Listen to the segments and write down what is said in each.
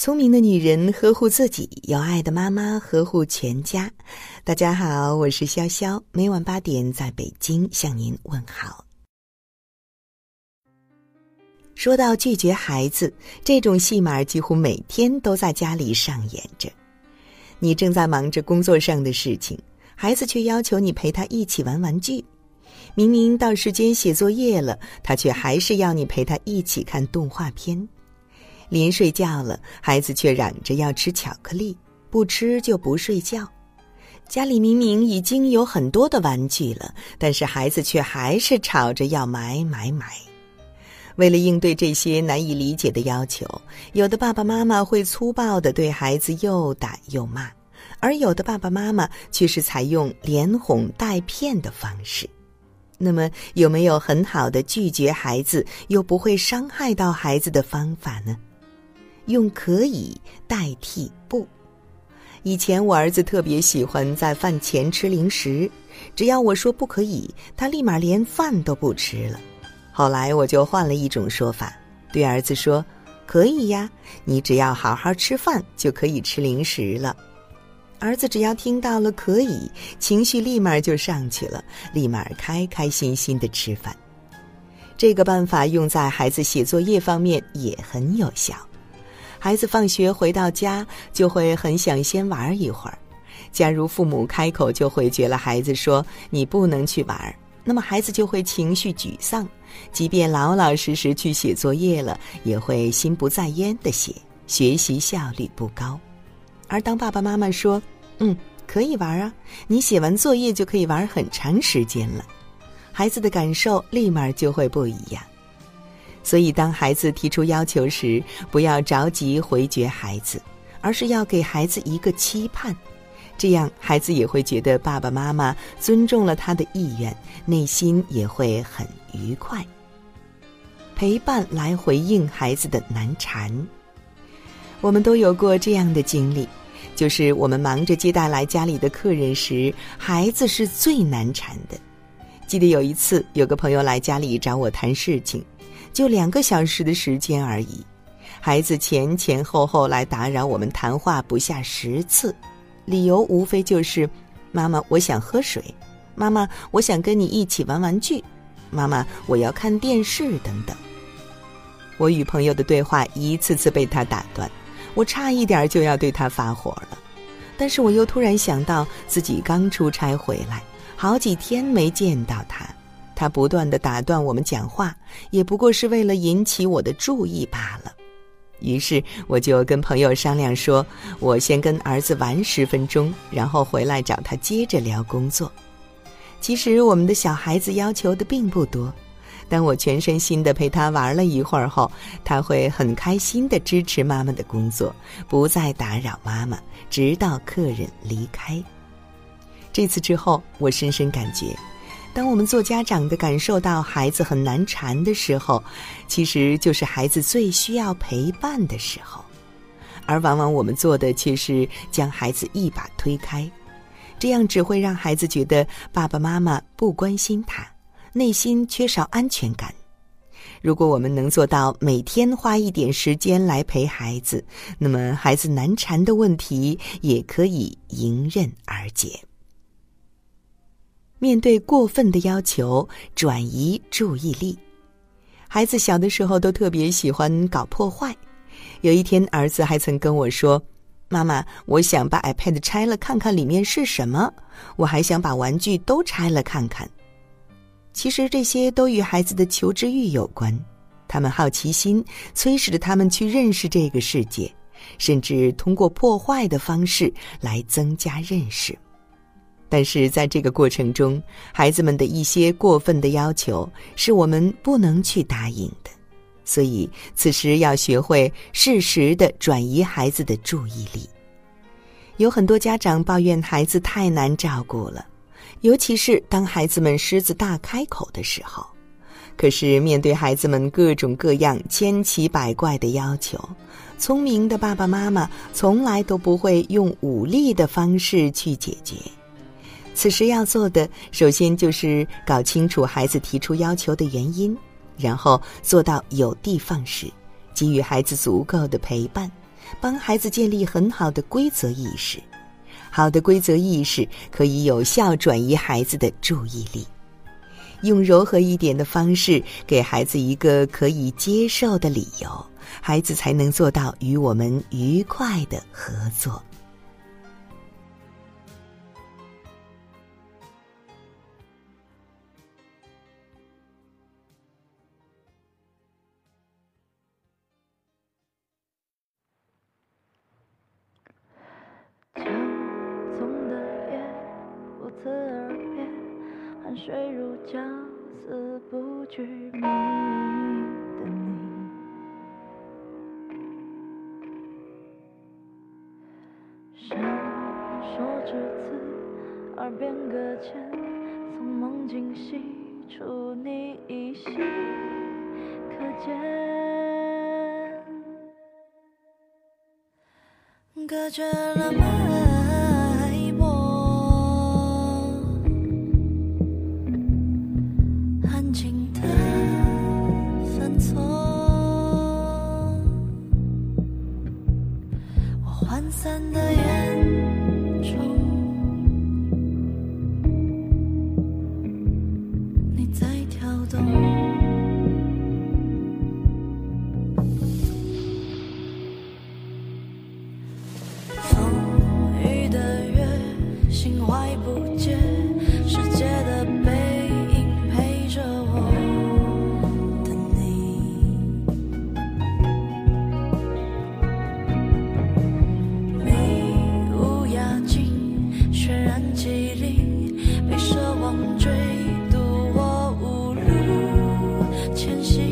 聪明的女人呵护自己，有爱的妈妈呵护全家。大家好，我是潇潇，每晚八点在北京向您问好。说到拒绝孩子，这种戏码几乎每天都在家里上演着。你正在忙着工作上的事情，孩子却要求你陪他一起玩玩具。明明到时间写作业了，他却还是要你陪他一起看动画片。临睡觉了，孩子却嚷着要吃巧克力，不吃就不睡觉。家里明明已经有很多的玩具了，但是孩子却还是吵着要买买买。为了应对这些难以理解的要求，有的爸爸妈妈会粗暴的对孩子又打又骂，而有的爸爸妈妈却是采用连哄带骗的方式。那么，有没有很好的拒绝孩子又不会伤害到孩子的方法呢？用可以代替不。以前我儿子特别喜欢在饭前吃零食，只要我说不可以，他立马连饭都不吃了。后来我就换了一种说法，对儿子说：“可以呀，你只要好好吃饭，就可以吃零食了。”儿子只要听到了“可以”，情绪立马就上去了，立马开开心心的吃饭。这个办法用在孩子写作业方面也很有效。孩子放学回到家就会很想先玩一会儿，假如父母开口就回绝了孩子说“你不能去玩”，那么孩子就会情绪沮丧，即便老老实实去写作业了，也会心不在焉的写，学习效率不高。而当爸爸妈妈说“嗯，可以玩啊，你写完作业就可以玩很长时间了”，孩子的感受立马就会不一样。所以，当孩子提出要求时，不要着急回绝孩子，而是要给孩子一个期盼，这样孩子也会觉得爸爸妈妈尊重了他的意愿，内心也会很愉快。陪伴来回应孩子的难缠，我们都有过这样的经历，就是我们忙着接待来家里的客人时，孩子是最难缠的。记得有一次，有个朋友来家里找我谈事情。就两个小时的时间而已，孩子前前后后来打扰我们谈话不下十次，理由无非就是：“妈妈，我想喝水；妈妈，我想跟你一起玩玩具；妈妈，我要看电视等等。”我与朋友的对话一次次被他打断，我差一点就要对他发火了，但是我又突然想到自己刚出差回来，好几天没见到他。他不断的打断我们讲话，也不过是为了引起我的注意罢了。于是我就跟朋友商量说，我先跟儿子玩十分钟，然后回来找他接着聊工作。其实我们的小孩子要求的并不多，当我全身心的陪他玩了一会儿后，他会很开心的支持妈妈的工作，不再打扰妈妈，直到客人离开。这次之后，我深深感觉。当我们做家长的感受到孩子很难缠的时候，其实就是孩子最需要陪伴的时候，而往往我们做的却是将孩子一把推开，这样只会让孩子觉得爸爸妈妈不关心他，内心缺少安全感。如果我们能做到每天花一点时间来陪孩子，那么孩子难缠的问题也可以迎刃而解。面对过分的要求，转移注意力。孩子小的时候都特别喜欢搞破坏。有一天，儿子还曾跟我说：“妈妈，我想把 iPad 拆了看看里面是什么。我还想把玩具都拆了看看。”其实这些都与孩子的求知欲有关。他们好奇心催使着他们去认识这个世界，甚至通过破坏的方式来增加认识。但是在这个过程中，孩子们的一些过分的要求是我们不能去答应的，所以此时要学会适时的转移孩子的注意力。有很多家长抱怨孩子太难照顾了，尤其是当孩子们狮子大开口的时候。可是面对孩子们各种各样千奇百怪的要求，聪明的爸爸妈妈从来都不会用武力的方式去解决。此时要做的，首先就是搞清楚孩子提出要求的原因，然后做到有的放矢，给予孩子足够的陪伴，帮孩子建立很好的规则意识。好的规则意识可以有效转移孩子的注意力。用柔和一点的方式给孩子一个可以接受的理由，孩子才能做到与我们愉快的合作。睡如胶似不具名的你，闪烁至此，耳边搁浅，从梦境析出你依稀可见，隔绝了脉。好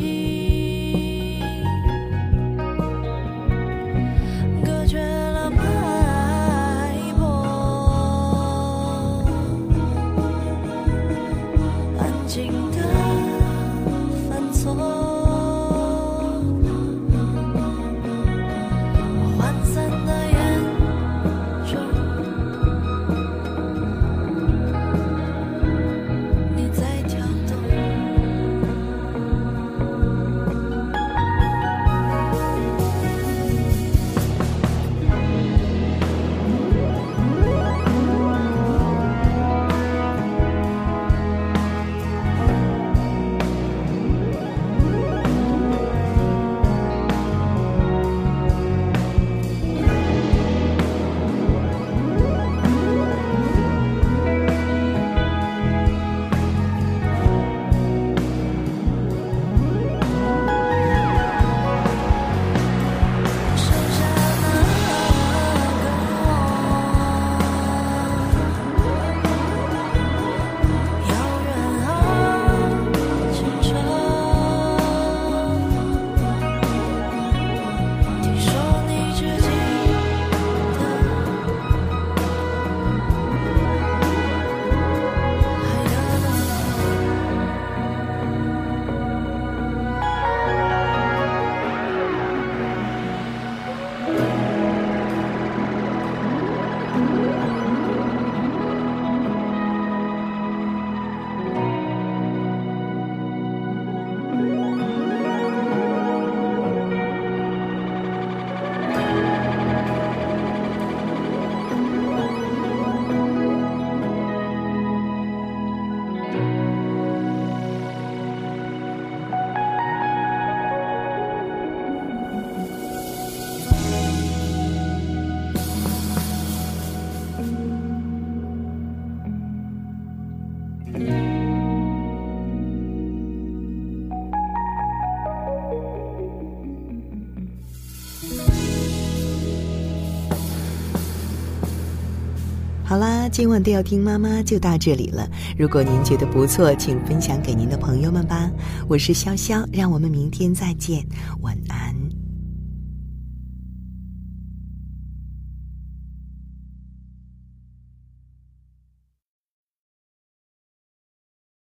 今晚都要听妈妈就到这里了。如果您觉得不错，请分享给您的朋友们吧。我是潇潇，让我们明天再见，晚安。